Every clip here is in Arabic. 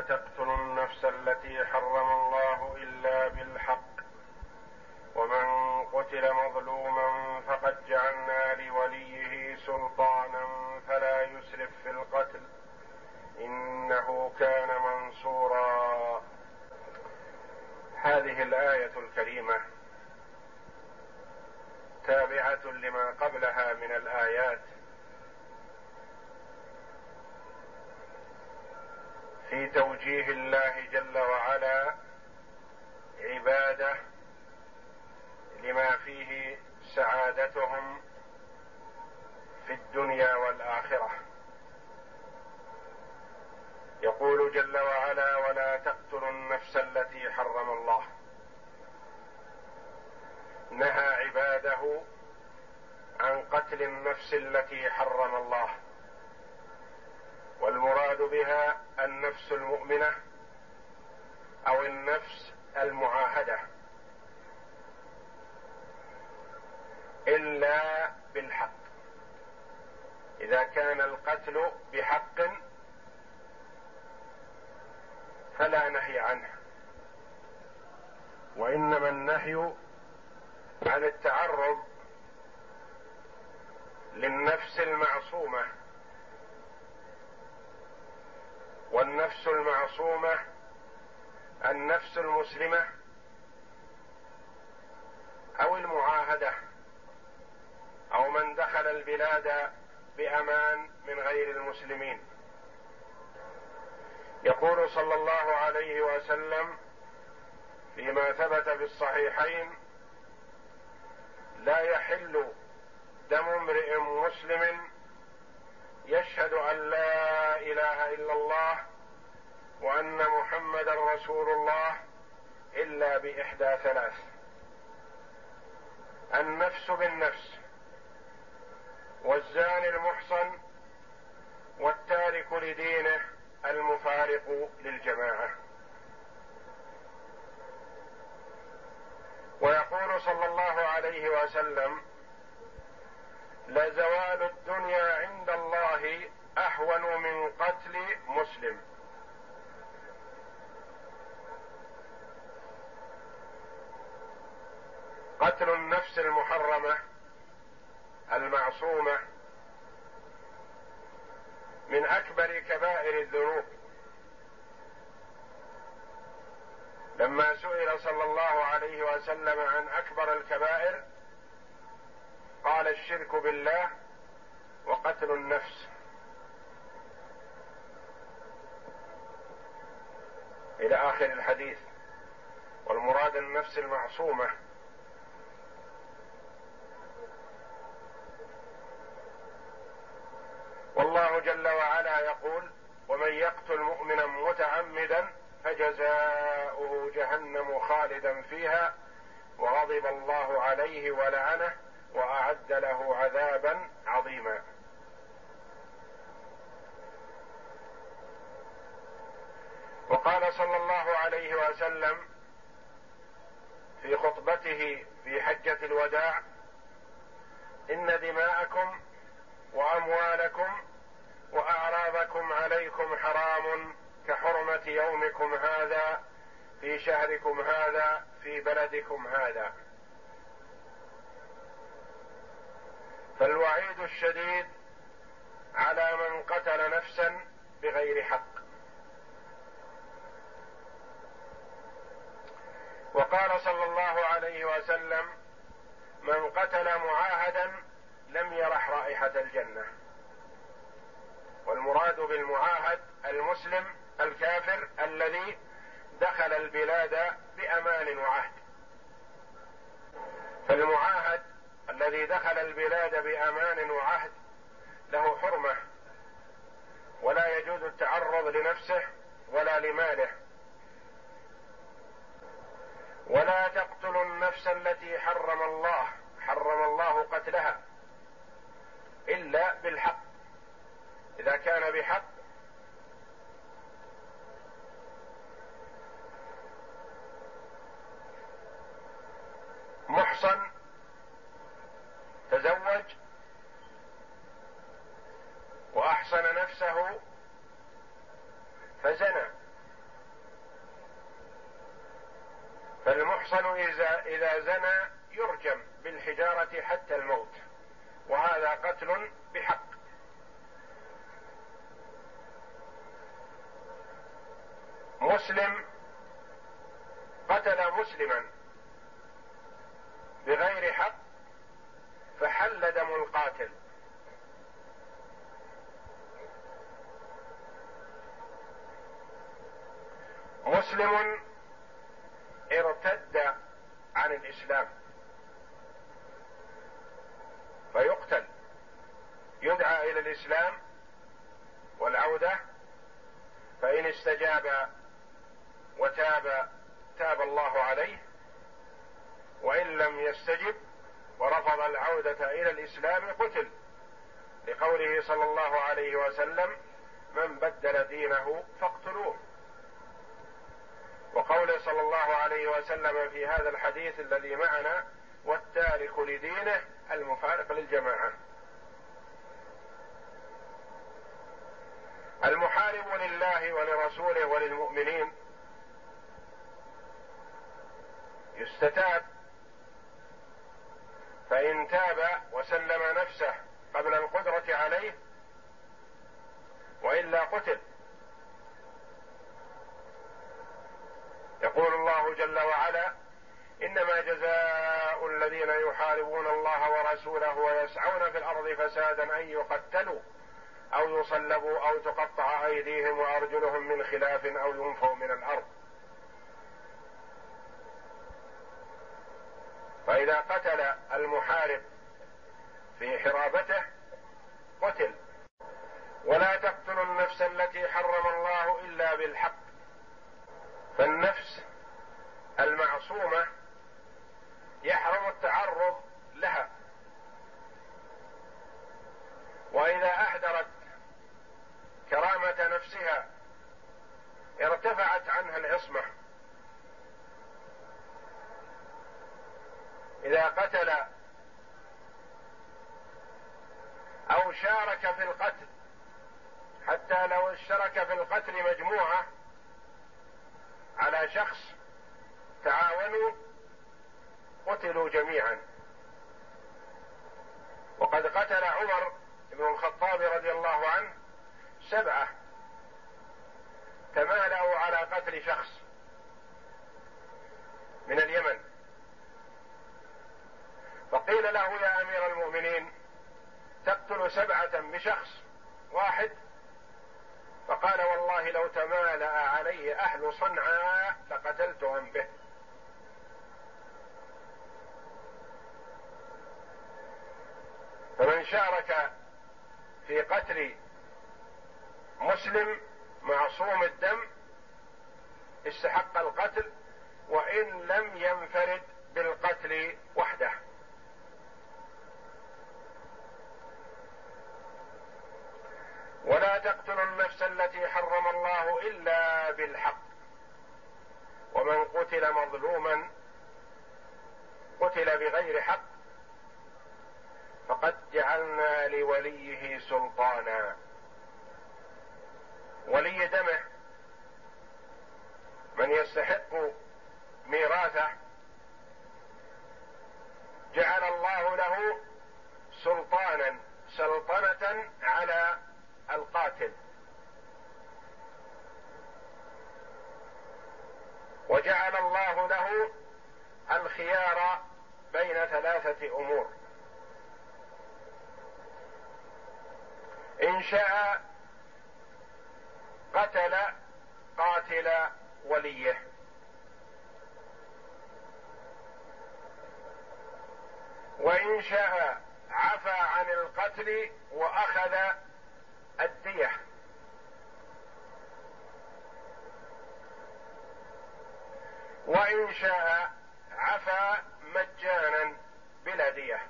تقتلوا النفس التي حرم الله إلا بالحق. ومن قتل مظلوما فقد جعلنا لوليه سلطانا فلا يسرف في القتل. إنه كان منصورا. هذه الآية الكريمة تابعة لما قبلها من الآيات في توجيه الله جل وعلا عبادة لما فيه سعادتهم في الدنيا والآخرة. يقول جل وعلا ولا تقتلوا النفس التي حرم الله نهى عباده عن قتل النفس التي حرم الله. والمراد بها النفس المؤمنة أو النفس المعاهدة. إلا بالحق. إذا كان القتل بحق فلا نهي عنه. وإنما النهي عن التعرض للنفس المعصومة. والنفس المعصومة النفس المسلمة أو المعاهدة أو من دخل البلاد بأمان من غير المسلمين. يقول صلى الله عليه وسلم فيما ثبت في الصحيحين لا يحل دم امرئ مسلم يشهد أن لا إله إلا الله وأن محمدا رسول الله إلا بإحدى ثلاث. النفس بالنفس والزاني المحصن والتارك لدينه المفارق للجماعة. ويقول صلى الله عليه وسلم لزوال الدنيا عند الله اهون من قتل مسلم. قتل النفس المحرمة المعصومة من أكبر كبائر الذنوب. لما سئل صلى الله عليه وسلم عن أكبر الكبائر قال الشرك بالله وقتل النفس. إلى آخر الحديث. والمراد النفس المعصومة. والله جل وعلا يقول ومن يقتل مؤمنا متعمدا فجزاؤه جهنم خالدا فيها وغضب الله عليه ولعنه وأعد له عذابا عظيما. وقال صلى الله عليه وسلم في خطبته في حجة الوداع إن دماءكم وأموالكم وأعراضكم عليكم حرام كحرمة يومكم هذا في شهركم هذا في بلدكم هذا. فالوعيد الشديد على من قتل نفسا بغير حق. وقال صلى الله عليه وسلم من قتل معاهدا لم يرح رائحة الجنة. والمراد بالمعاهد المسلم الكافر الذي دخل البلاد بأمان وعهد. فالمعاهد الذي دخل البلاد بأمان وعهد له حرمة ولا يجوز التعرض لنفسه ولا لماله. ولا تقتلوا النفس التي حرم الله حرم الله قتلها إلا بالحق. إذا كان بحق محصن تزوج وأحصن نفسه فزنى. فالمحصن اذا إذا زنى يرجم بالحجارة حتى الموت وهذا قتل بحق. مسلم قتل مسلما بغير حق القاتل مسلم ارتد عن الإسلام. فيقتل. يدعى إلى الإسلام والعودة. فإن استجاب وتاب تاب الله عليه. وإن لم يستجب ورفض العودة إلى الإسلام قتل لقوله صلى الله عليه وسلم من بدل دينه فاقتلوه. وقوله صلى الله عليه وسلم في هذا الحديث الذي معنا والتارك لدينه المفارق للجماعة. المحارب لله ولرسوله وللمؤمنين يستتاب فإن تاب وسلم نفسه قبل القدرة عليه وإلا قتل. يقول الله جل وعلا إنما جزاء الذين يحاربون الله ورسوله ويسعون في الأرض فسادا أن يقتلوا أو يصلبوا أو تقطع أيديهم وأرجلهم من خلاف أو ينفوا من الأرض. فإذا قتل المحارب في حرابته قتل. ولا تقتلوا النفس التي حرم الله إلا بالحق. فالنفس المعصومة يحرم التعرض لها. وإذا اهدرت كرامة نفسها ارتفعت عنها العصمة. إذا قتل أو شارك في القتل حتى لو اشترك في القتل مجموعة على شخص تعاونوا قتلوا جميعا. وقد قتل عمر بن الخطاب رضي الله عنه سبعة تمالأوا على قتل شخص من اليمن. فقيل له يا أمير المؤمنين تقتل سبعة بشخص واحد؟ فقال والله لو تمالأ عليه أهل صنعاء لقتلتهم به. فمن شارك في قتل مسلم معصوم الدم استحق القتل وإن لم ينفرد بالقتل وحده. ولا تقتلوا النفس التي حرم الله إلا بالحق. ومن قتل مظلوما قتل بغير حق فقد جعلنا لوليه سلطانا. ولي دمه من يستحق ميراثه جعل الله له سلطانا سلطنة على القاتل. وجعل الله له الخيار بين ثلاثة أمور. إن شاء قتل قاتل وليه. وإن شاء عفى عن القتل وأخذ الدية وإن شاء عفى مجانا بلا دية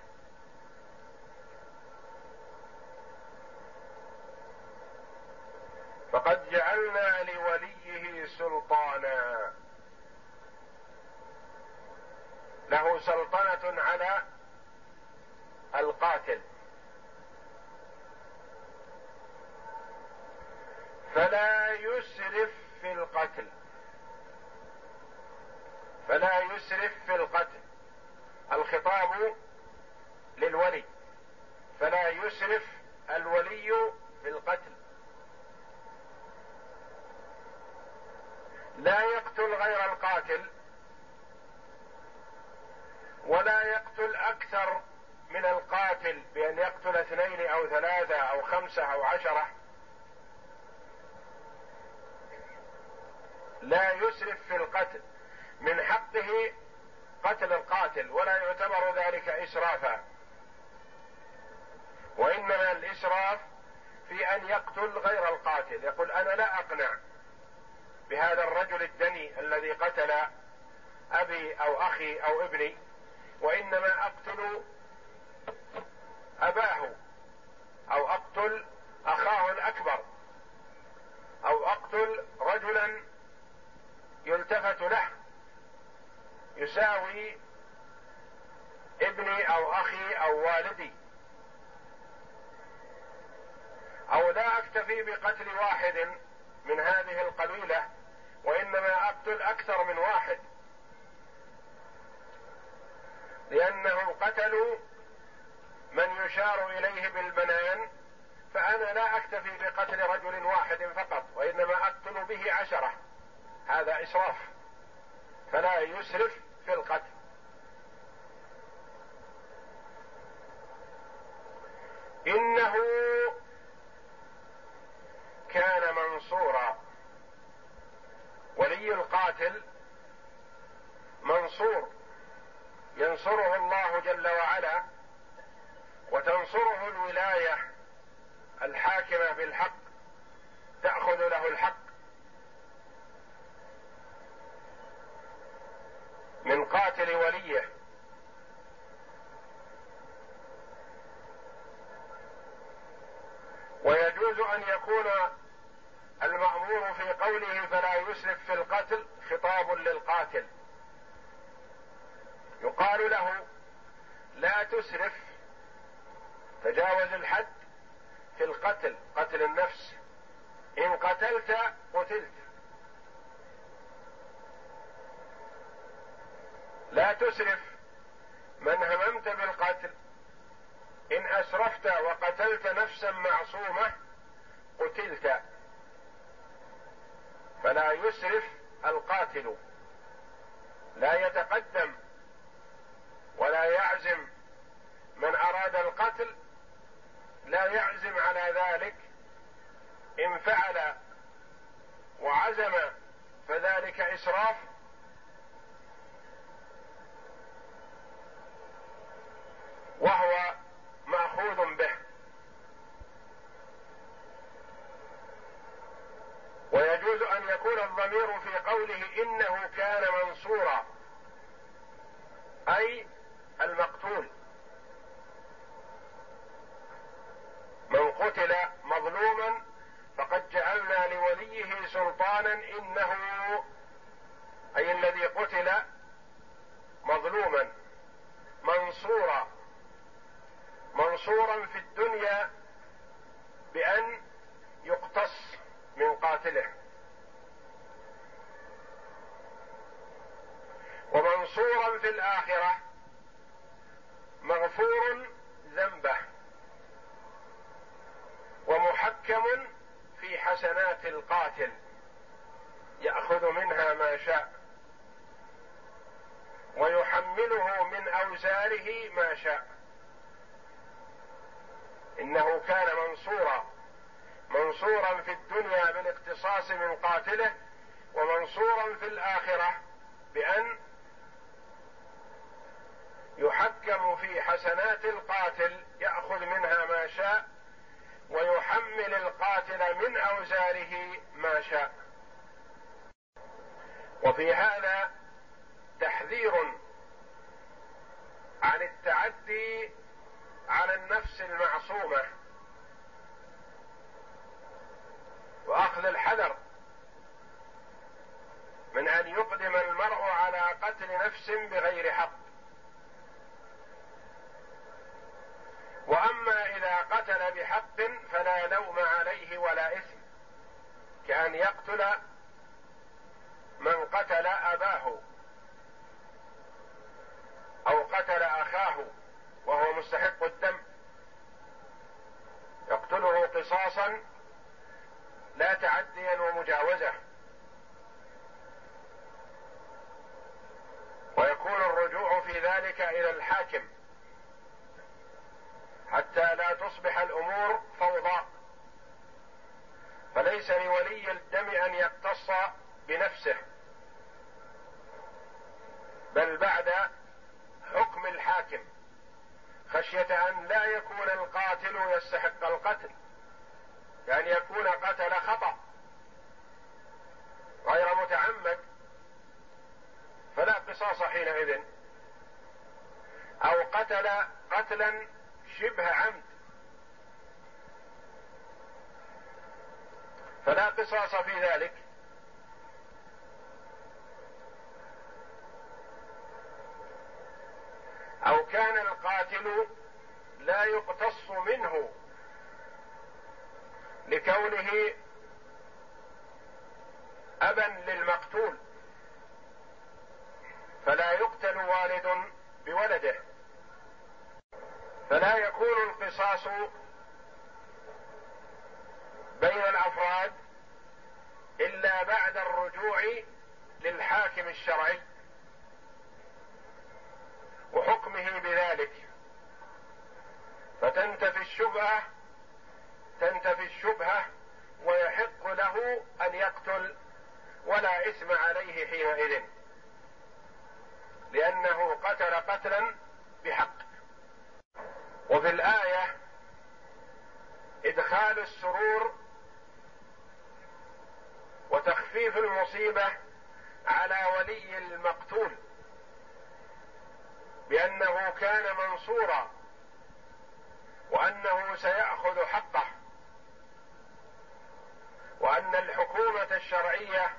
فقد جعلنا لوليه سلطانا. له سلطنة على القاتل. فلا يسرف في القتل. فلا يسرف في القتل. الخطاب للولي. فلا يسرف الولي في القتل. لا يقتل غير القاتل ولا يقتل أكثر من القاتل بأن يقتل اثنين أو ثلاثة أو خمسة أو عشرة. لا يسرف في القتل. من حقه قتل القاتل ولا يعتبر ذلك إسرافا. وإنما الإسراف في أن يقتل غير القاتل. يقول أنا لا أقنع بهذا الرجل الدني الذي قتل أبي أو أخي أو ابني وإنما أقتل أباه أو أقتل أخاه الأكبر أو أقتل رجلا يلتفت له يساوي ابني أو أخي أو والدي. أو لا أكتفي بقتل واحد من هذه القبيلة وإنما أقتل أكثر من واحد. لانهم قتلوا من يشار إليه بالبنان فأنا لا أكتفي بقتل رجل واحد فقط وإنما أقتل به عشرة. هذا إسراف فلا يسرف في القتل. إنه كان منصورا ولي القاتل منصور. ينصره الله جل وعلا وتنصره الولاية الحاكمة بالحق تأخذ له الحق. من قاتل وليه. ويجوز أن يكون المأمور في قوله فلا يسرف في القتل خطاب للقاتل. يقال له لا تسرف تجاوز الحد في القتل قتل النفس. إن قتلت قتلت. لا تسرف. من هممت بالقتل. إن أسرفت وقتلت نفسا معصومة قتلت. فلا يسرف القاتل. لا يتقدم ولا يعزم. من أراد القتل لا يعزم على ذلك. إن فعل وعزم فذلك إسراف. وهو مأخوذ به. ويجوز أن يكون الضمير في قوله إنه كان منصورا أي المقتول. من قتل مظلوما فقد جعلنا لوليه سلطانا إنه أي الذي قتل مظلوما منصورا. منصورا في الدنيا بأن يقتص من قاتله. ومنصورا في الآخرة مغفور ذنبه ومحكم في حسنات القاتل يأخذ منها ما شاء ويحمله من أوزاره ما شاء. إنه كان منصورا. منصورا في الدنيا بالاقتصاص من قاتله ومنصورا في الآخرة بأن يحكم في حسنات القاتل يأخذ منها ما شاء ويحمل القاتل من أوزاره ما شاء. وفي هذا تحذير عن التعدي على النفس المعصومه وأخذ الحذر من أن يقدم المرء على قتل نفس بغير حق. وأما إذا قتل بحق فلا لوم عليه ولا إثم كأن يقتل من قتل أباه أو قتل أخاه. وهو مستحق الدم. يقتله قصاصا لا تعديا ومجاوزة. ويكون الرجوع في ذلك إلى الحاكم. حتى لا تصبح الأمور فوضى. فليس لولي الدم أن يقتص بنفسه. بل بعد حكم الحاكم. خشية أن لا يكون القاتل يستحق القتل كان يكون قتل خطأ غير متعمد فلا قصاص حينئذ. أو قتل قتلا شبه عمد. فلا قصاص في ذلك. أو كان القاتل لا يقتص منه لكونه أبا للمقتول فلا يقتل والد بولده فلا يكون القصاص بين الأفراد إلا بعد الرجوع للحاكم الشرعي. وحكمه بذلك. فتنتفي الشبهة تنتفي الشبهة ويحق له أن يقتل ولا إثم عليه حينئذ. لأنه قتل قتلا بحق. وفي الآية إدخال السرور وتخفيف المصيبة على ولي المقتول. بأنه كان منصورا وأنه سيأخذ حقه وأن الحكومة الشرعية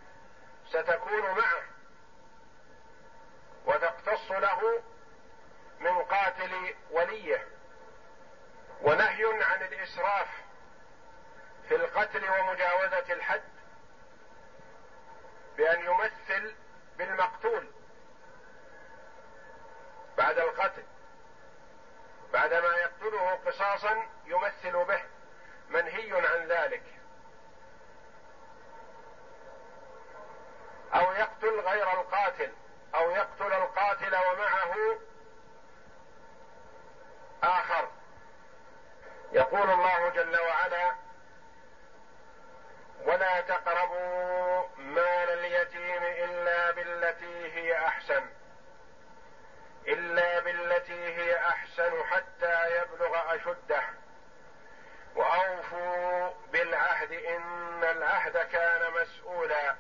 ستكون معه وتقتص له من قاتل وليه ونهي عن الإسراف في القتل ومجاوزة الحد بأن يمثل بالمقتول. بعد القتل. بعدما يقتله قصاصا يمثل به منهي عن ذلك. أو يقتل غير القاتل أو يقتل القاتل ومعه آخر. يقول الله جل وعلا ولا تقربوا يبلغ أشده. وأوفوا بالعهد إن العهد كان مسؤولا.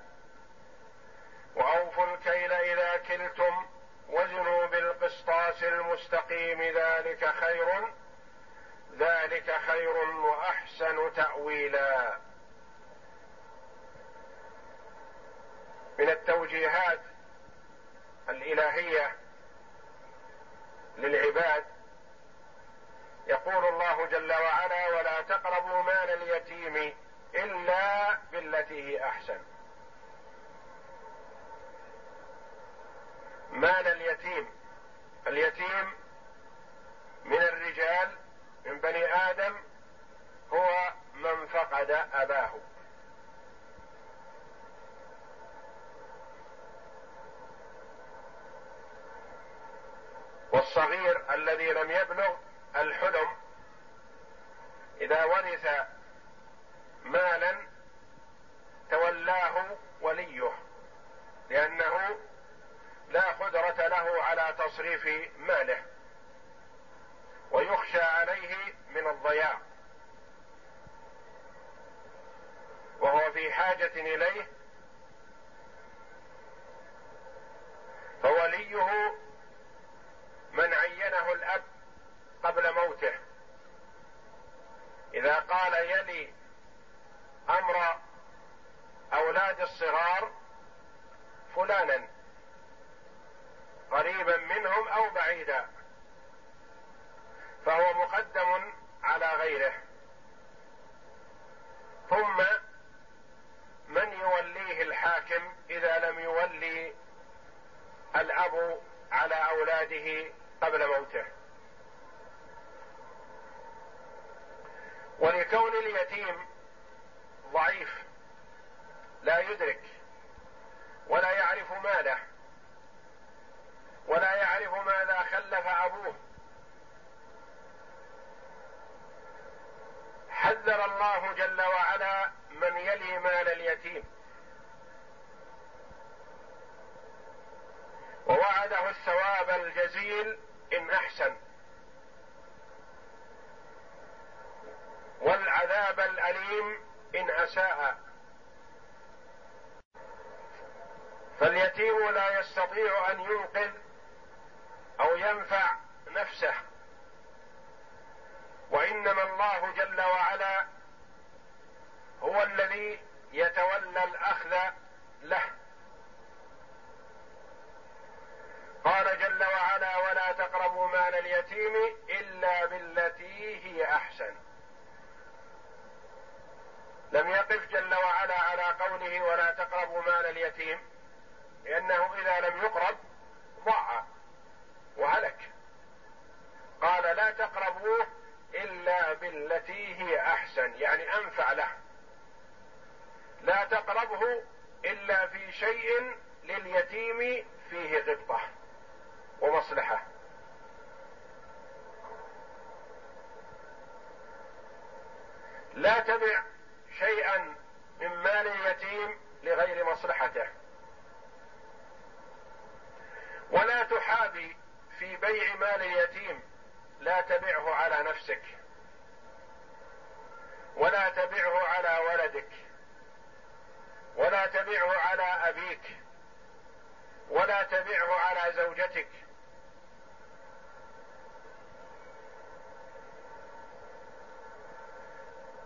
وأوفوا الكيل إذا كلتم وزنوا بالقسطاس المستقيم ذلك خير ذلك خير وأحسن تأويلا. من التوجيهات الإلهية للعباد يقول الله جل وعلا ولا تقربوا مال اليتيم إلا بالتي هي أحسن. مال اليتيم. اليتيم من الرجال من بني آدم هو من فقد أباه. والصغير الذي لم يبلغ الحلم إذا ورث مالا تولاه وليه لأنه لا قدرة له على تصريف ماله ويخشى عليه من الضياع وهو في حاجة إليه فوليه من عينه الأب قبل موته. إذا قال يلي أمر أولاد الصغار فلانا قريبا منهم أو بعيدا فهو مقدم على غيره. ثم من يوليه الحاكم إذا لم يولي الأب على أولاده قبل موته؟ ولكون اليتيم ضعيف لا يدرك ولا يعرف ماله ولا يعرف ماذا خلف أبوه. حذر الله جل وعلا من يلي مال اليتيم. ووعده الثواب الجزيل إن أحسن. والعذاب الأليم إن أساء. فاليتيم لا يستطيع أن ينقذ أو ينفع نفسه وإنما الله جل وعلا هو الذي يتولى الأخذ له. قال جل وعلا ولا تقربوا مال اليتيم إلا بالتي هي أحسن. لم يقف جل وعلا على قوله ولا تقربوا مال اليتيم لأنه إذا لم يقرب ضاع وهلك. قال لا تقربوه إلا بالتي هي أحسن يعني أنفع له. لا تقربه إلا في شيء لليتيم فيه غبطة ومصلحة. لا تبع شيئا من مال اليتيم لغير مصلحته. ولا تحابي في بيع مال اليتيم لا تبعه على نفسك. ولا تبعه على ولدك. ولا تبعه على أبيك. ولا تبعه على زوجتك.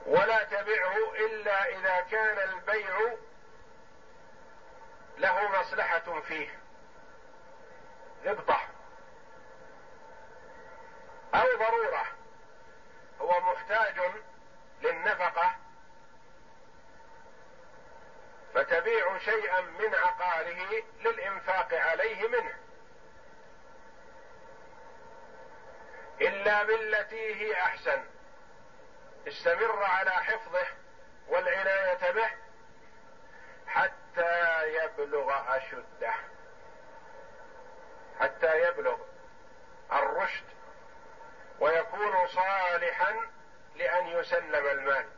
ولا تبعه إلا إذا كان البيع له مصلحة فيه. غبطة. أو ضرورة. هو محتاج للنفقة. فتبيع شيئا من عقاره للإنفاق عليه منه. إلا بالتي هي أحسن. استمر على حفظه والعناية به حتى يبلغ أشده. حتى يبلغ الرشد ويكون صالحا لأن يسلم المال.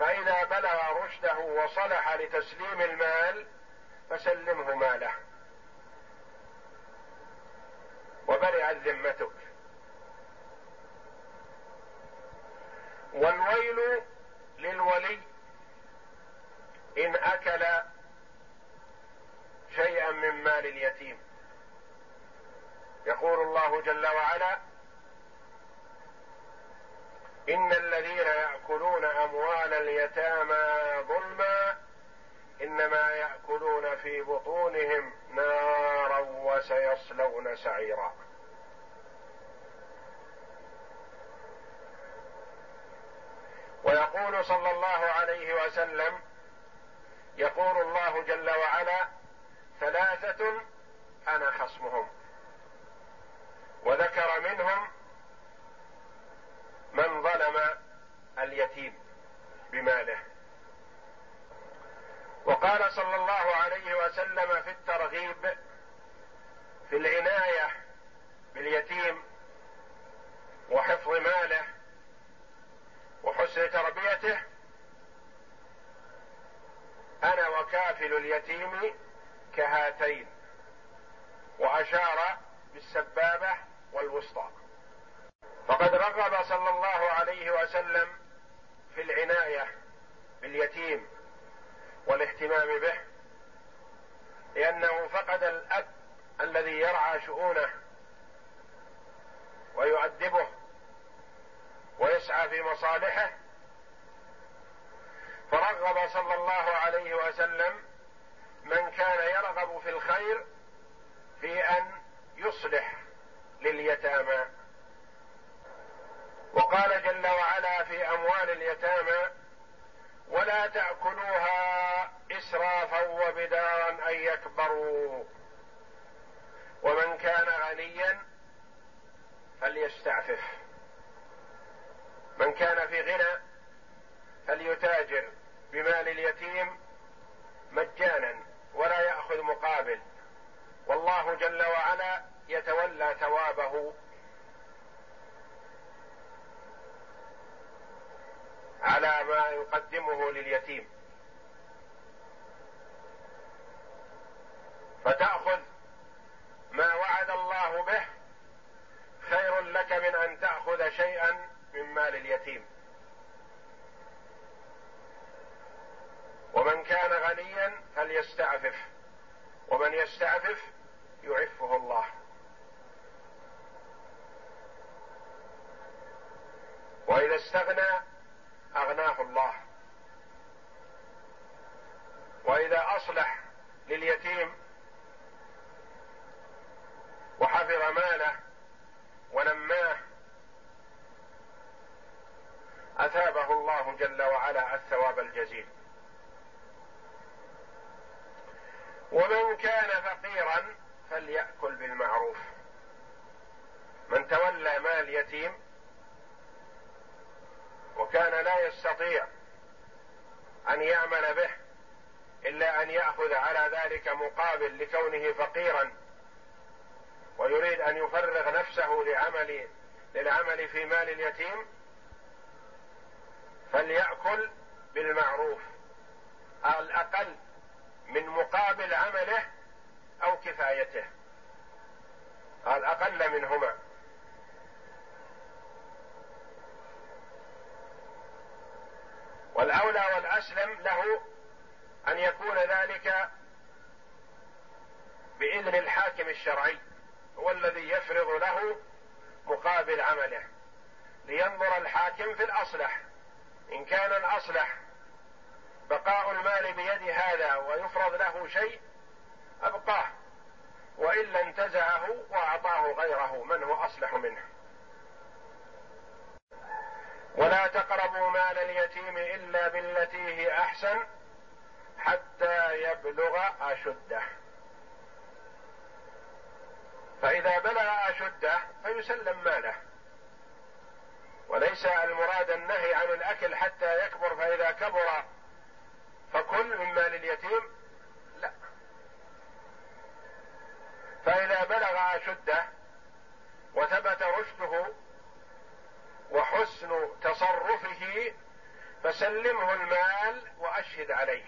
فإذا بلغ رشده وصلح لتسليم المال فسلمه ماله. وبرئت ذمتك. والويل للولي إن أكل شيئا من مال اليتيم. يقول الله جل وعلا إن الذين يأكلون أموال اليتامى ظلما إنما يأكلون في بطونهم نارا وسيصلون سعيرا. ويقول صلى الله عليه وسلم يقول الله جل وعلا ثلاثة أنا خصمهم. وذكر منهم من ظلم اليتيم بماله. وقال صلى الله عليه وسلم في الترغيب في العناية باليتيم وحفظ ماله وحسن تربيته أنا وكافل اليتيم كهاتين وأشار بالسبابة والوسطى. فقد رغب صلى الله عليه وسلم في العناية باليتيم والاهتمام به لأنه فقد الأب الذي يرعى شؤونه ويؤدبه ويسعى في مصالحه. فرغب صلى الله عليه وسلم من كان يرغب في الخير في أن يصلح لليتامى. وقال جل وعلا في أموال اليتامى ولا تأكلوها إسرافا وبدارا أن يكبروا. ومن كان غنيا فليستعفف. من كان في غنى فليتاجر بمال اليتيم مجانا ولا يأخذ مقابل. والله جل وعلا يتولى ثوابه. على ما يقدمه لليتيم. فتأخذ ما وعد الله به خير لك من أن تأخذ شيئا من مال اليتيم. ومن كان غنيا فليستعفف. ومن يستعفف يعفه الله. وإذا استغنى أغناه الله. وإذا أصلح لليتيم وحفظ ماله ونماه أثابه الله جل وعلا الثواب الجزيل. ومن كان فقيرا فليأكل بالمعروف. من تولى مال يتيم وكان لا يستطيع أن يعمل به إلا أن يأخذ على ذلك مقابل لكونه فقيرا ويريد أن يفرغ نفسه لعمل للعمل في مال اليتيم فليأكل بالمعروف الأقل من مقابل عمله أو كفايته الأقل منهما. والأولى والأسلم له أن يكون ذلك بإذن الحاكم الشرعي هو الذي يفرض له مقابل عمله لينظر الحاكم في الأصلح. إن كان الأصلح بقاء المال بيد هذا ويفرض له شيء أبقاه وإلا انتزعه وأعطاه غيره من هو أصلح منه. ولا تقربوا مال اليتيم إلا بالتي هي أحسن حتى يبلغ أشده. فإذا بلغ أشده فيسلم ماله. وليس المراد النهي عن الأكل حتى يكبر فإذا كبر فكل من مال اليتيم. لا. فإذا بلغ أشده وثبت رشده وحسن تصرفه فسلمه المال وأشهد عليه.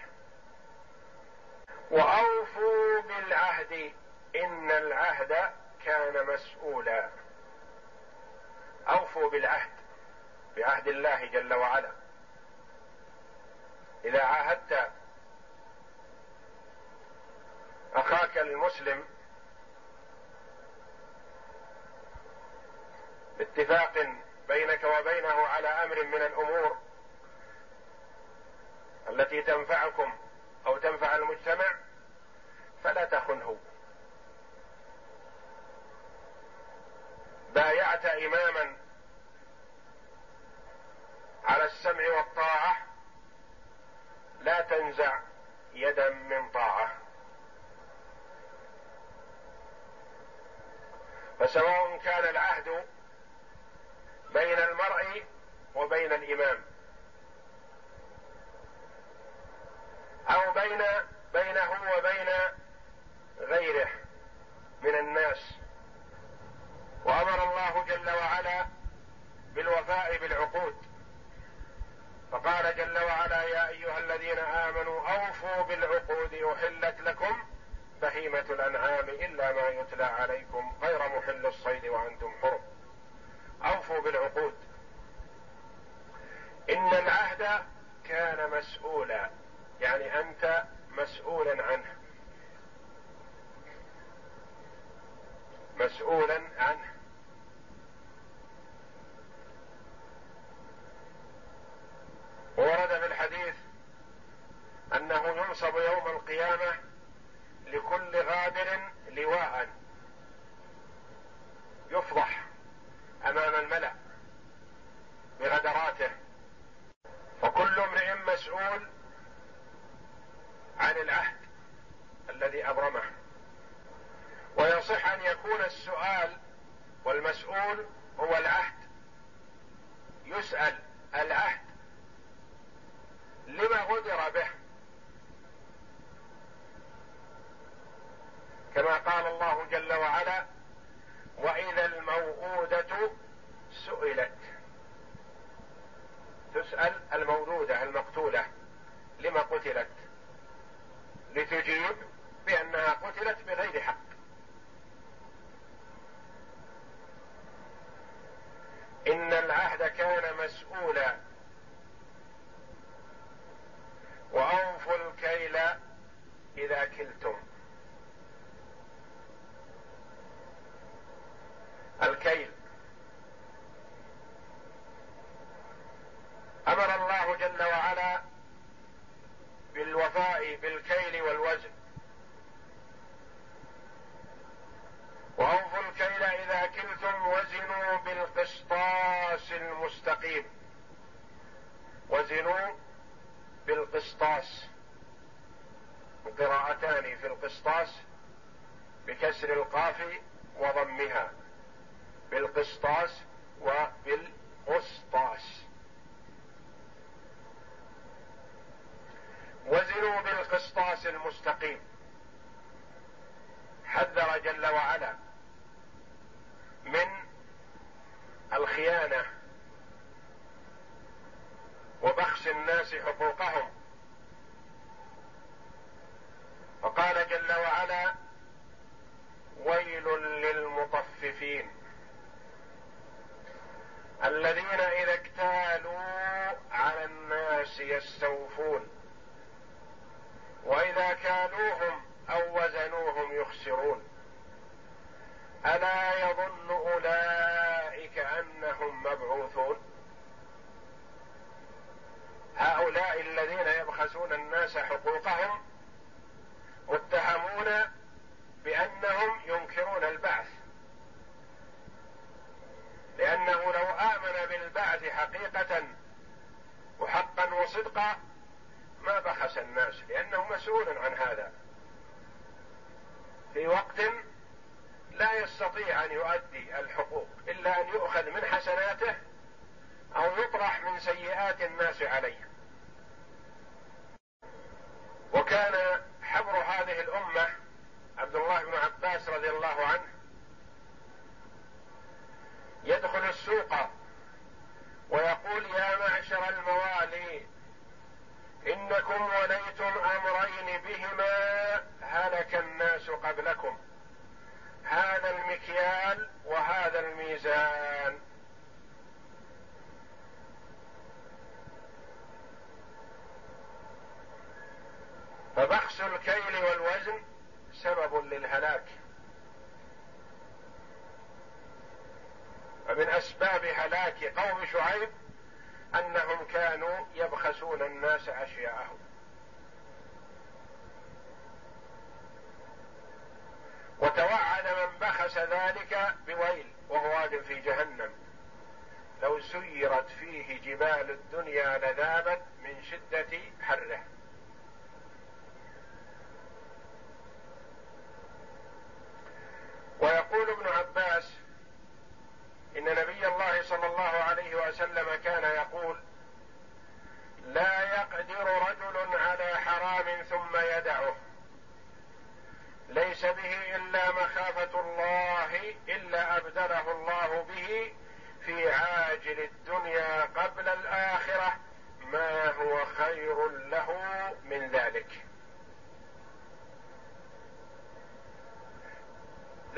وأوفوا بالعهد إن العهد كان مسؤولا. أوفوا بالعهد. بعهد الله جل وعلا. إذا عاهدت أخاك المسلم اتفاق بينك وبينه على أمر من الأمور التي تنفعكم أو تنفع المجتمع فلا تخنه. بايعت إماما السمع والطاعة لا تنزع يدا من طاعة. فسواء كان العهد بين المرء وبين الإمام أو بين بينه وبين غيره من الناس. وأمر الله جل وعلا بالوفاء بالعقود. فقال جل وعلا يا أيها الذين آمنوا أوفوا بالعقود أحلت لكم بهيمة الأنعام إلا ما يتلى عليكم غير محل الصيد وأنتم حرم. أوفوا بالعقود. إن العهد كان مسؤولا يعني أنت مسؤولا عنه. مسؤولا عنه. وورد في الحديث أنه ينصب يوم القيامة لكل غادر لواء. يفضح أمام الملأ بغدراته. فكل امرئ مسؤول عن العهد الذي أبرمه. ويصح أن يكون السؤال والمسؤول هو العهد. يسأل العهد لما غدر به. كما قال الله جل وعلا وإذا الموءودة سئلت. تسأل المولودة المقتولة لما قتلت؟ لتجيب بأنها قتلت بغير حق إن العهد كان مسؤولا وأوفوا الكيل إذا كلتم الكيل أمر الله جل وعلا بالوفاء بالكيل والوزن واوفوا الكيل اذا كلتم وزنوا بالقسطاس المستقيم وزنوا بالقسطاس قراءتان في القسطاس بكسر القاف وضمها بالقسطاس وبالقسطاس وزنوا بالقسطاس المستقيم حذر جل وعلا من الخيانه وبخس الناس حقوقهم وقال جل وعلا ويل للمطففين الذين اذا اكتالوا على الناس يستوفون واذا كالوهم أو وزنوهم يخسرون الا يظن اولئك انهم مبعوثون هؤلاء الذين يبخسون الناس حقوقهم متهمون بانهم ينكرون البعث لأنه لو امن حقيقة وحقا وصدقا ما بخس الناس لأنه مسؤول عن هذا. في وقت لا يستطيع أن يؤدي الحقوق إلا أن يؤخذ من حسناته أو يطرح من سيئات الناس عليه. وكان حبر هذه الأمة عبد الله بن عباس رضي الله عنه يدخل السوق ويقول يا معشر الموالي إنكم وليتم أمرين بهما هلك الناس قبلكم. هذا المكيال وهذا الميزان. فبخس الكيل والوزن سبب للهلاك. فمن أسباب هلاك قوم شعيب أنهم كانوا يبخسون الناس أشياءهم. وتوعد من بخس ذلك بويل وهو في جهنم. لو سيرت فيه جبال الدنيا لذابت من شدة حره. ويقول ابن عباس إن نبي الله صلى الله عليه وسلم كان يقول لا يقدر رجل على حرام ثم يدعه. ليس به إلا مخافة الله إلا أبدله الله به في عاجل الدنيا قبل الآخرة ما هو خير له من ذلك.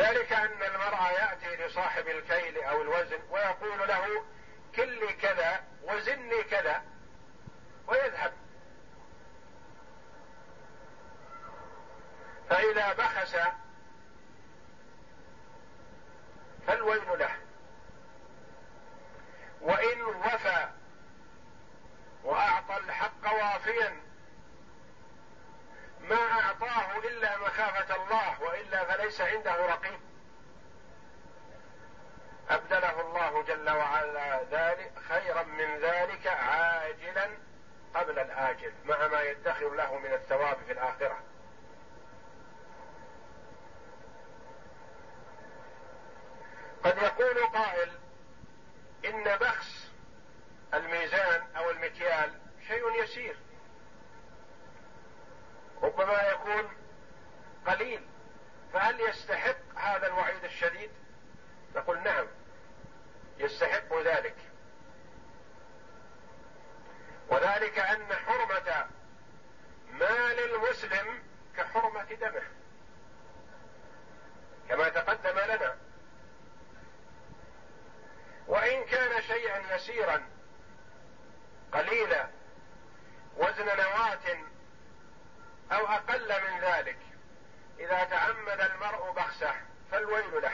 ذلك أن المرء يأتي لصاحب الكيل أو الوزن ويقول له كل كذا وزني كذا ويذهب. فإذا بخس فالويل له. وإن وفى وأعطى الحق وافيا ما أعطاه إلا مخافة الله وإلا فليس عنده رقيب. أبدله الله جل وعلا ذلك خيرا من ذلك عاجلا قبل الآجل مع ما يدخر له من الثواب في الآخرة. قد يقول قائل إن بخس الميزان أو المكيال شيء يسير. ربما يكون قليل. فهل يستحق هذا الوعيد الشديد؟ نقول نعم يستحق ذلك. وذلك أن حرمة مال المسلم كحرمة دمه. كما تقدم لنا. وإن كان شيئا يسيرا قليلا وزن نواة أو أقل من ذلك. إذا تعمد المرء بخسه فالويل له.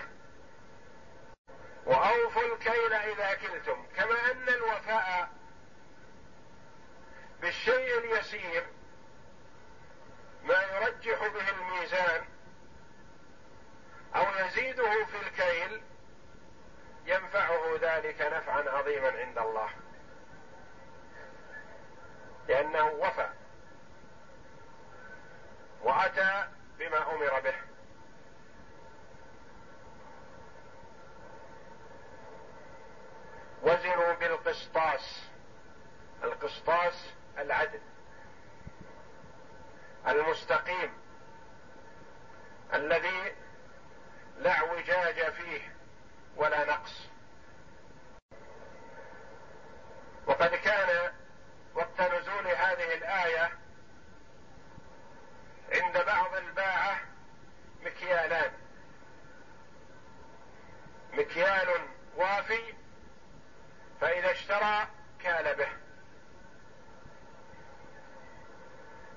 وأوفوا الكيل إذا كلتم كما أن الوفاء بالشيء اليسير ما يرجح به الميزان أو يزيده في الكيل ينفعه ذلك نفعا عظيما عند الله. لأنه وفى وأتى بما أمر به. وزنوا بالقسطاس. القسطاس العدل. المستقيم. الذي لا اعوجاج فيه ولا نقص. وقد كان وقت نزول هذه الآية عند بعض الباعة مكيالان. مكيال وافي فإذا اشترى كال به.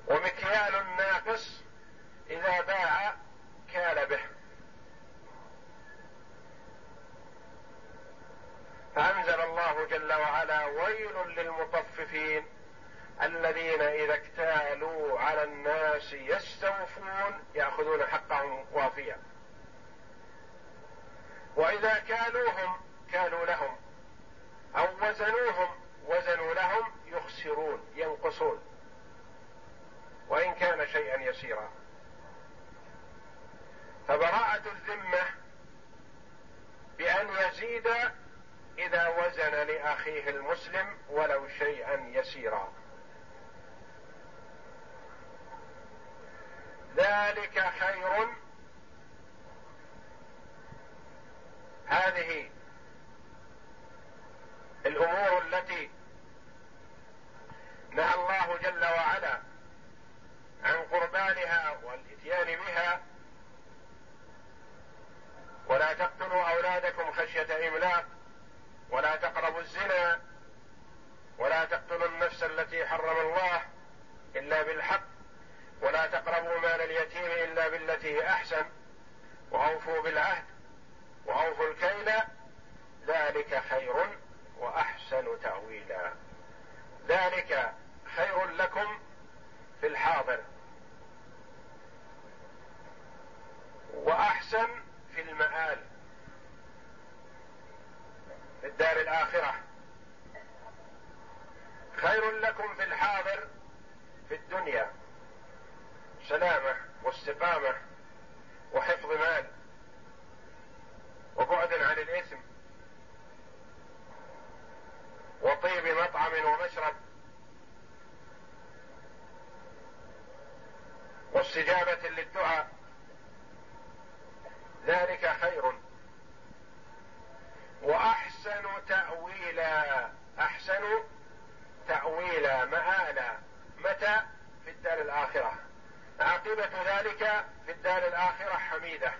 ومكيال ناقص إذا باع كال به. فأنزل الله جل وعلا ويل للمطففين الذين إذا اكتالوا على الناس يستوفون يأخذون حقهم وافيا. وإذا كالوهم كالوا لهم. أو وزنوهم وزنوا لهم يخسرون ينقصون. وإن كان شيئا يسيرا. فبراءة الذمة بأن يزيد إذا وزن لأخيه المسلم ولو شيئا يسيرا. ذلك خير. هذه الأمور التي نهى الله جل وعلا عن قربانها والإتيان بها. ولا تقتلوا أولادكم خشية إملاق ولا تقربوا الزنا ولا تقتلوا النفس التي حرم الله إلا بالحق. ولا تقربوا مال اليتيم إلا بالتي هي أحسن. وأوفوا بالعهد. وأوفوا الكيل. ذلك خير وأحسن تأويلا. ذلك خير لكم في الحاضر. وأحسن في المآل. في الدار الآخرة. خير لكم في الحاضر في الدنيا. سلامة واستقامة وحفظ مال وبعد عن الإثم وطيب مطعم ومشرب واستجابة للدعاء ذلك خير وأحسن تأويلا أحسن تأويلا مآلا متى؟ في الدار الآخرة. عاقبه ذلك في الدار الآخرة حميدة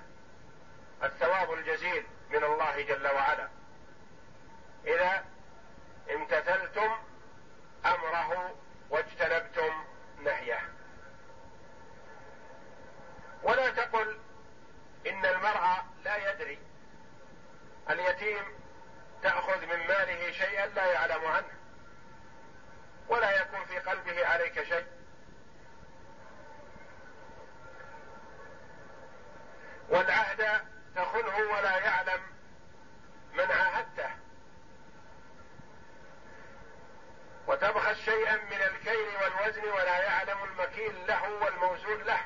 الثواب الجزيل من الله جل وعلا. إذا امتثلتم أمره واجتنبتم نهيه ولا تقل ان المرء لا يدري اليتيم تأخذ من ماله شيئا لا يعلم عنه ولا يكون في قلبه عليك شيء والعهد تخنه ولا يعلم من عاهدته وتبخس شيئا من الكيل والوزن ولا يعلم المكيل له والموزون له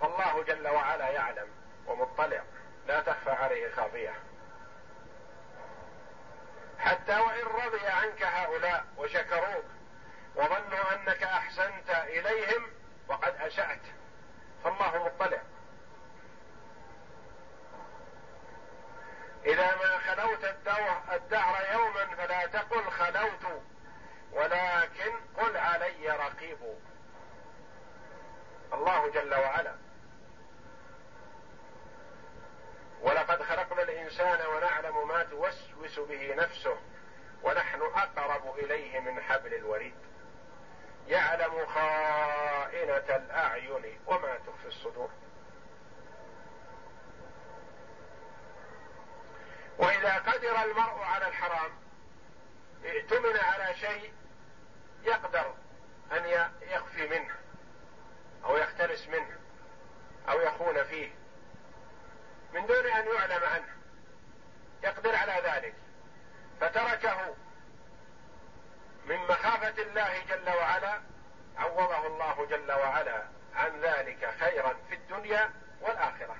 فالله جل وعلا يعلم ومطلع لا تخفى عليه خافيه حتى وان رضي عنك هؤلاء وشكروك وظنوا انك احسنت اليهم وقد اسات فالله مطلع اذا ما خلوت الدهر يوما فلا تقل خلوت ولكن قل علي رقيب الله الله جل وعلا ولقد خلقنا الانسان ونعلم ما توسوس به نفسه ونحن اقرب اليه من حبل الوريد يعلم خائنه الاعين وما تخفي الصدور واذا قدر المرء على الحرام ائتمن على شيء يقدر ان يخفي منه أو يختلس منه أو يخون فيه من دون ان يعلم عنه يقدر على ذلك فتركه من مخافه الله جل وعلا عوضه الله جل وعلا عن ذلك خيرا في الدنيا والآخرة.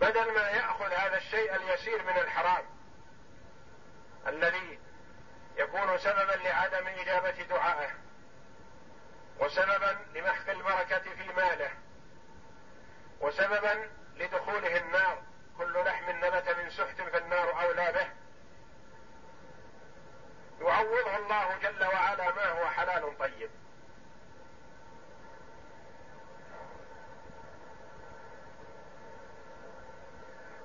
بدل ما يأخذ هذا الشيء اليسير من الحرام الذي يكون سببا لعدم إجابة دعائه وسببا لمحق البركة في ماله وسببا لدخوله النار كل لحم نبت من سحت فالنار أولى به. يعوضه الله جل وعلا ما هو حلال طيب.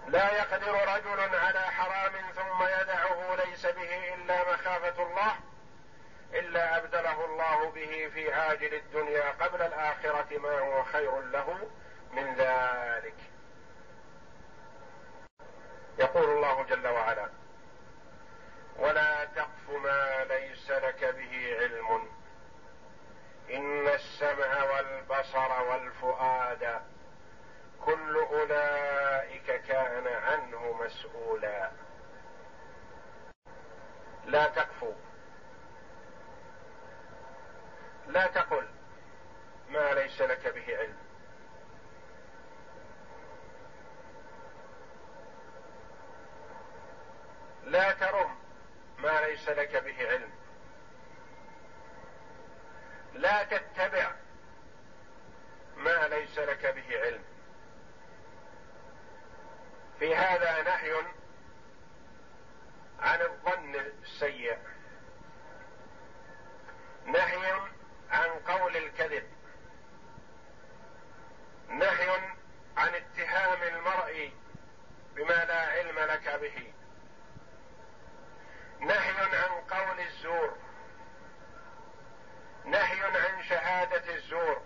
لا يقدر رجل على حرام ثم يدعه ليس به إلا مخافة الله إلا أبدله الله به في عاجل الدنيا قبل الآخرة ما هو خير له من ذلك. يقول الله جل وعلا ولا تقف ما ليس لك به علم. إن السمع والبصر والفؤاد كل أولئك كان عنه مسؤولا. لا تكفو لا تقل ما ليس لك به علم. لا ترم. ما ليس لك به علم. لا تتبع ما ليس لك به علم. في هذا نهي عن الظن السيء. نهي عن قول الكذب. نهي عن اتهام المرء بما لا علم لك به نهي عن قول الزور نهي عن شهاده الزور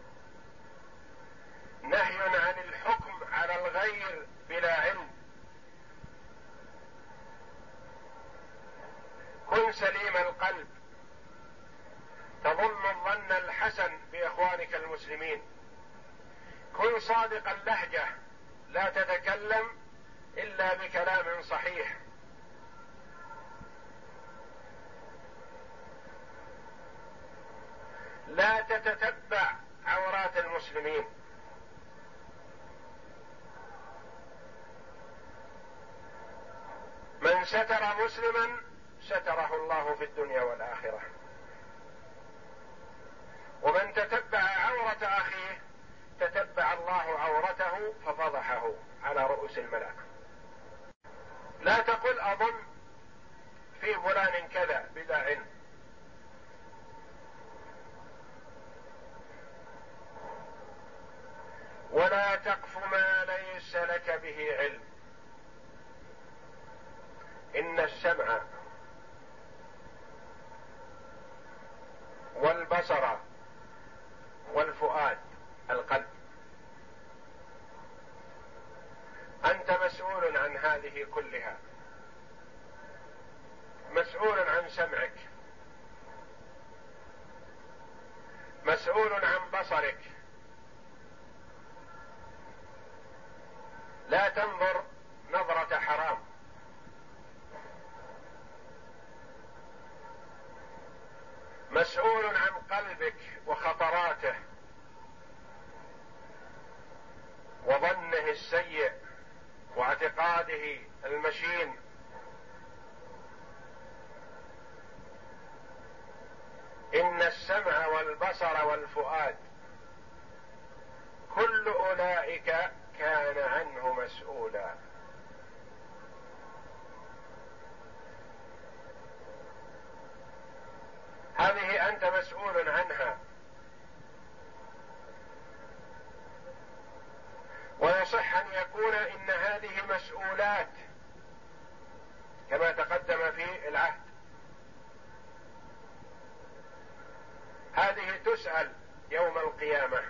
نهي عن الحكم على الغير بلا علم كن سليم القلب تظن الظن الحسن باخوانك المسلمين كن صادق اللهجة لا تتكلم إلا بكلام صحيح. لا تتتبع عورات المسلمين. من ستر مسلما ستره الله في الدنيا والآخرة. ومن تتبع عورة أخيه تتبع الله عورته ففضحه على رؤوس الملا لا تقل أظن في فلان كذا بلا علم. ولا تقف ما ليس لك به علم. إن السمع والبصر والفؤاد القلب أنت مسؤول عن هذه كلها. مسؤول عن سمعك. مسؤول عن بصرك. لا تنظر نظره حرام مسؤول عن قلبك وخطراته وظنه السيء واعتقاده المشين إن السمع والبصر والفؤاد كل أولئك كان عنه مسؤولا هذه انت مسؤول عنها يعرفون ان هذه مسؤولات كما تقدم في العهد هذه تسأل يوم القيامة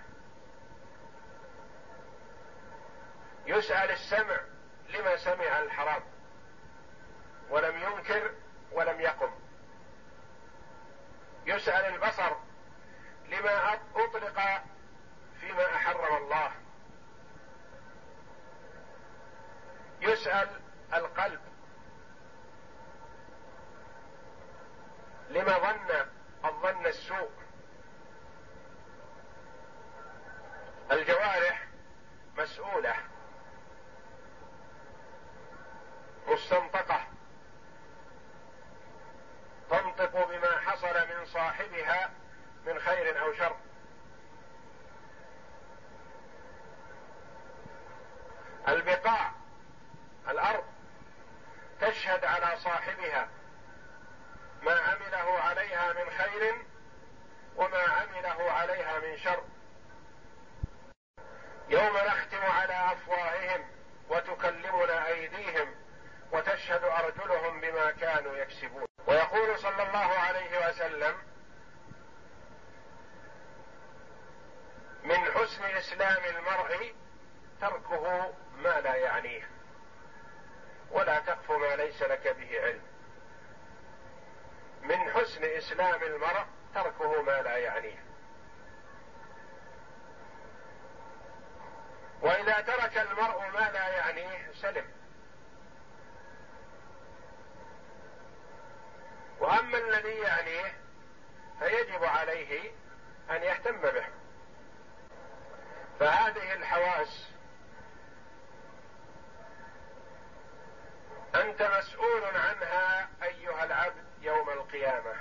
يسأل السمع لما سمع الحرام ولم ينكر ولم يقم يسأل البصر لما أطلق فيما أحرم الله يسأل القلب لما ظن الظن السوء الجوارح مسؤولة مستنطقة تنطق بما حصل من صاحبها من خير أو شر البقاع الأرض تشهد على صاحبها ما عمله عليها من خير وما عمله عليها من شر. يوم نختم على أفواههم وتكلمنا أيديهم وتشهد أرجلهم بما كانوا يكسبون. ويقول صلى الله عليه وسلم من حسن إسلام المرء تركه ما لا يعنيه. ولا تقف ما ليس لك به علم. من حسن إسلام المرء تركه ما لا يعنيه. وإذا ترك المرء ما لا يعنيه سلم. وأما الذي يعنيه فيجب عليه أن يهتم به. فهذه الحواس أنت مسؤول عنها أيها العبد يوم القيامة.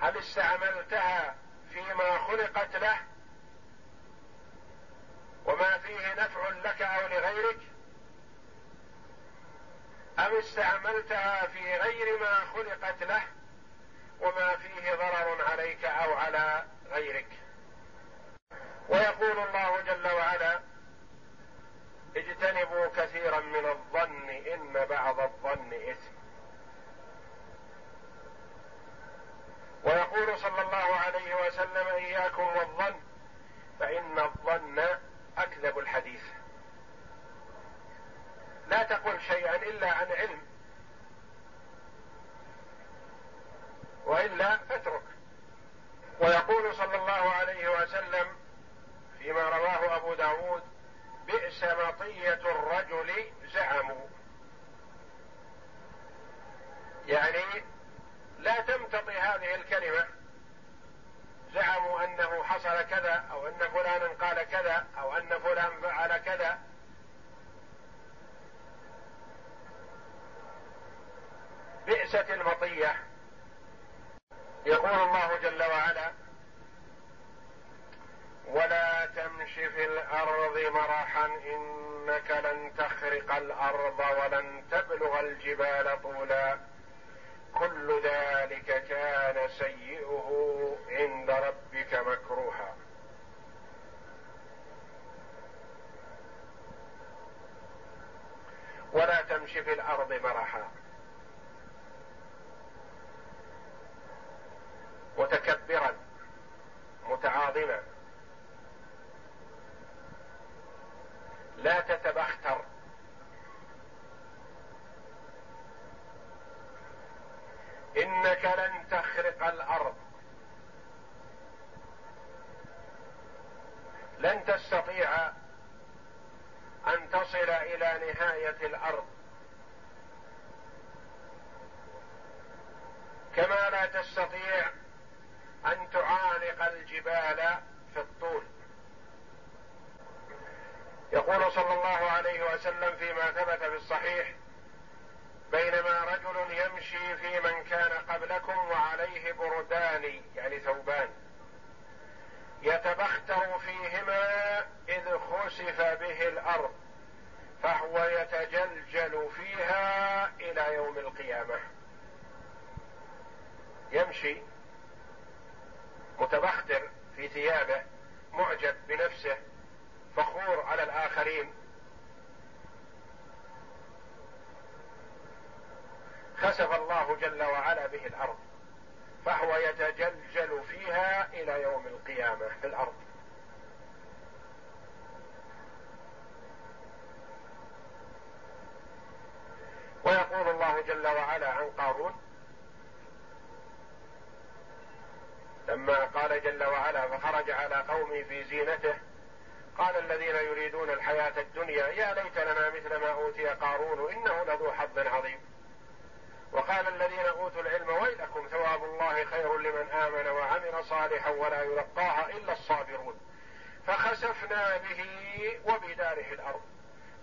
هل استعملتها فيما خلقت له؟ وما فيه نفع لك أو لغيرك؟ أم استعملتها في غير ما خلقت له وما فيه ضرر عليك أو على غيرك؟ ويقول الله جل وعلا اجتنبوا كثيرا من الظن إن بعض الظن إثم. ويقول صلى الله عليه وسلم إياكم والظن فإن الظن أكذب الحديث. لا تقل شيئا إلا عن علم. وإلا فاترك ويقول صلى الله عليه وسلم فيما رواه أبو داود بئس مطية الرجل زعموا. يعني لا تمتطي هذه الكلمة. زعموا أنه حصل كذا أو أن فلانا قال كذا أو أن فلان فعل كذا. بئست المطية يقول الله جل وعلا ولا تمش في الأرض مرحا إنك لن تخرق الأرض ولن تبلغ الجبال طولا. كل ذلك كان سيئه عند ربك مكروها. ولا تمش في الأرض مرحا. متكبرا متعاظما. لا تتبختر. إنك لن تخرق الأرض. لن تستطيع أن تصل إلى نهاية الأرض. كما لا تستطيع أن تعانق الجبال في الطول. يقول صلى الله عليه وسلم فيما ثبت في الصحيح بينما رجل يمشي في من كان قبلكم وعليه بردان يعني ثوبان يتبختر فيهما إذ خسف به الأرض فهو يتجلجل فيها إلى يوم القيامة. يمشي متبختر في ثيابه معجب بنفسه فخور على الآخرين. خسف الله جل وعلا به الأرض فهو يتجلجل فيها إلى يوم القيامة في الأرض. ويقول الله جل وعلا عن قارون لما قال جل وعلا فخرج على قومه في زينته قال الذين يريدون الحياة الدنيا يا ليت لنا مثل ما أوتي قارون إنه لذو حظ عظيم. وقال الذين أوتوا العلم ويلكم ثواب الله خير لمن آمن وعمل صالحا ولا يلقاها إلا الصابرون. فخسفنا به وبداره الأرض.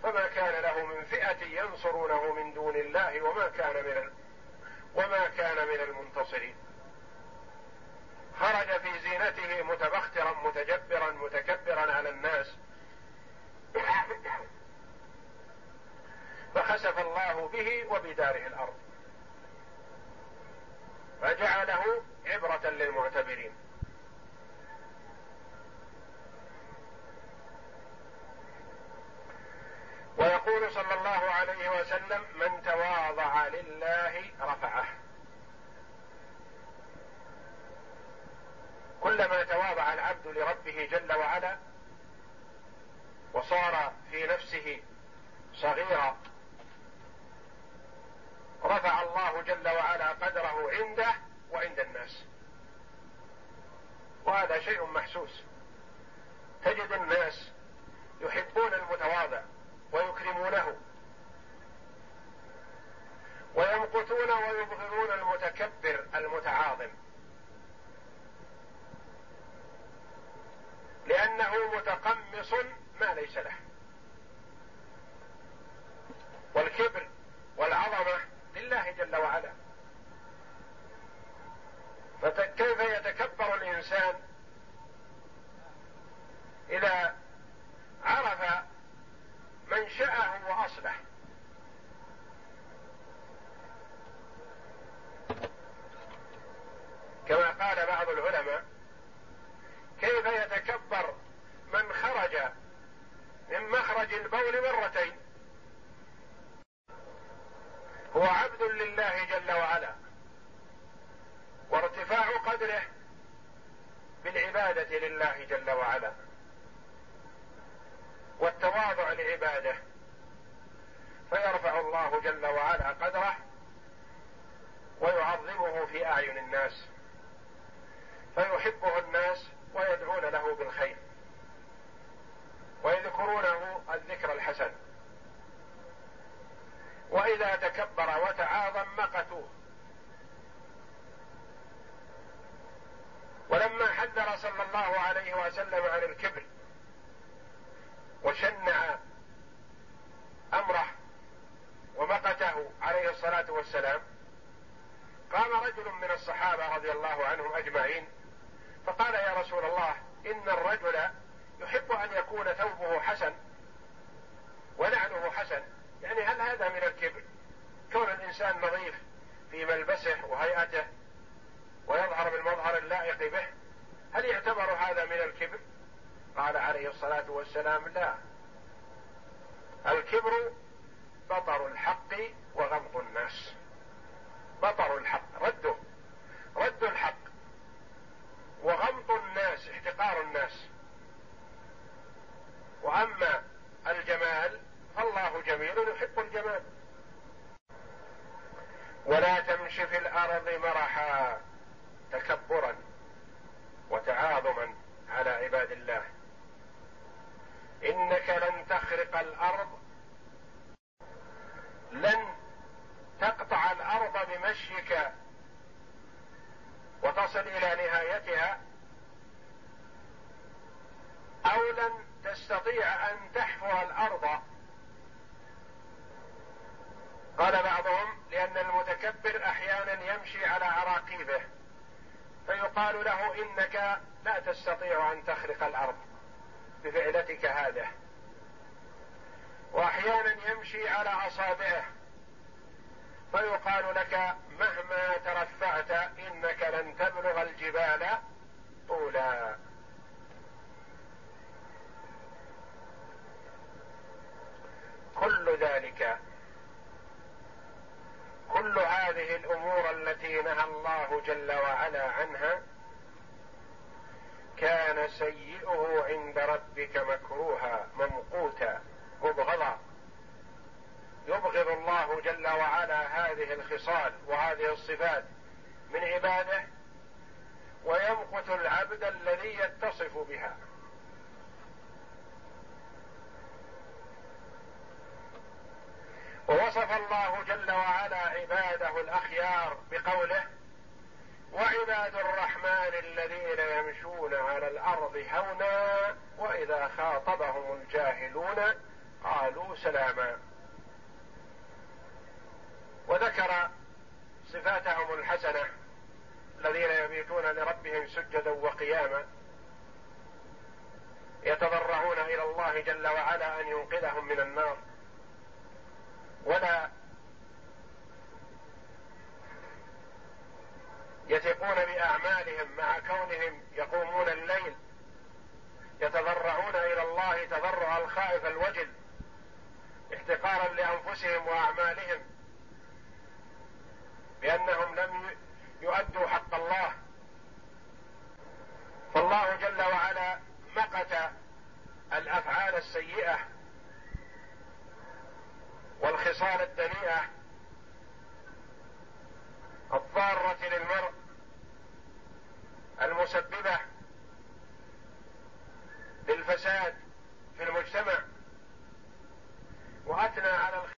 فما كان له من فئة ينصرونه من دون الله وما كان من وما كان من المنتصرين. خرج في زينته متبخترا متجبرا متكبرا على الناس. فخسف الله به وبداره الأرض. فجعله عبرة للمعتبرين. ويقول صلى الله عليه وسلم من تواضع لله رفعه. تواضع العبد لربه جل وعلا وصار في نفسه صغيرا. رفع الله جل وعلا قدره عنده وعند الناس. وهذا شيء محسوس. تجد الناس يحبون المتواضع ويكرمونه ويمقتون ويبغضون المتكبر المتعاظم. لأنه متقمص ما ليس له. والكبر والعظمة لله جل وعلا. فكيف يتكبر الإنسان إذا عرف منشأه وأصله؟ كما قال بعض العلماء كيف يتكبر من خرج من مخرج البول مرتين؟ هو عبد لله جل وعلا وارتفاع قدره بالعبادة لله جل وعلا والتواضع لعباده فيرفع الله جل وعلا قدره ويعظمه في أعين الناس فيحبه الناس ويدعون له بالخير. ويذكرونه الذكر الحسن. وإذا تكبر وتعاظم مقتوه. ولما حذر صلى الله عليه وسلم عن الكبر وشنع أمره ومقته عليه الصلاة والسلام قام رجل من الصحابة رضي الله عنهم أجمعين فقال يا رسول الله إن الرجل يحب أن يكون ثوبه حسن ونعله حسن. يعني هل هذا من الكبر؟ كون الإنسان نظيف في ملبسه وهيئته ويظهر بالمظهر اللائق به هل يعتبر هذا من الكبر؟ قال عليه الصلاة والسلام لا. الكبر بطر الحق وغمط الناس. بطر الحق رده. رد الحق. وغمط الناس احتقار الناس. وأما الجمال فالله جميل يحب الجمال. ولا تمش في الأرض مرحا تكبرا وتعاظما على عباد الله. إنك لن تخرق الأرض لن تقطع الأرض بمشيك وتصل إلى نهايتها أو لن تستطيع أن تحفر الأرض. قال بعضهم لأن المتكبر أحيانا يمشي على عراقيبه فيقال له إنك لا تستطيع أن تخرق الأرض بفعلتك هذه. وأحيانا يمشي على أصابعه. فيقال لك مهما ترفعت إنك لن تبلغ الجبال طولا. كل ذلك كل هذه نهى الله جل وعلا عنها كان سيئه عند ربك مكروها ممقوتا مبغضا. يبغض الله جل وعلا هذه الخصال وهذه الصفات من عباده ويمقت العبد الذي يتصف بها. ووصف الله جل وعلا عباده الأخيار بقوله وعباد الرحمن الذين يمشون على الأرض هونا وإذا خاطبهم الجاهلون قالوا سلاما. وذكر صفاتهم الحسنة الذين يبيتون لربهم سجدا وقياما يتضرعون إلى الله جل وعلا أن ينقذهم من النار. ولا يثقون بأعمالهم مع كونهم يقومون الليل يتضرعون إلى الله تضرع الخائف الوجل احتقارا لأنفسهم وأعمالهم. بأنهم لم يؤدوا حق الله. فالله جل وعلا مقت الأفعال السيئة والخصال الدنيئة الضارة للمرء المسببة للفساد في المجتمع. وأثنى على